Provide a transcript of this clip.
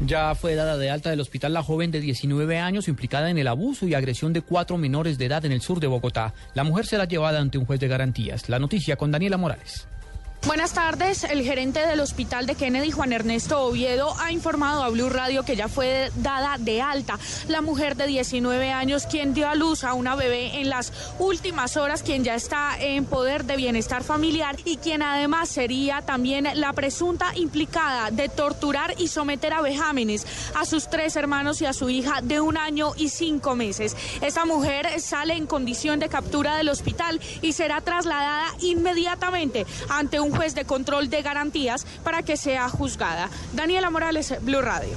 Ya fue dada de alta del hospital la joven de 19 años implicada en el abuso y agresión de cuatro menores de edad en el sur de Bogotá. La mujer será llevada ante un juez de garantías. La noticia con Daniela Morales. Buenas tardes. El gerente del hospital de Kennedy, Juan Ernesto Oviedo, ha informado a Blue Radio que ya fue dada de alta la mujer de 19 años quien dio a luz a una bebé en las últimas horas, quien ya está en poder de bienestar familiar y quien además sería también la presunta implicada de torturar y someter a vejámenes a sus tres hermanos y a su hija de un año y cinco meses. Esta mujer sale en condición de captura del hospital y será trasladada inmediatamente ante un juez de control de garantías para que sea juzgada. Daniela Morales, Blue Radio.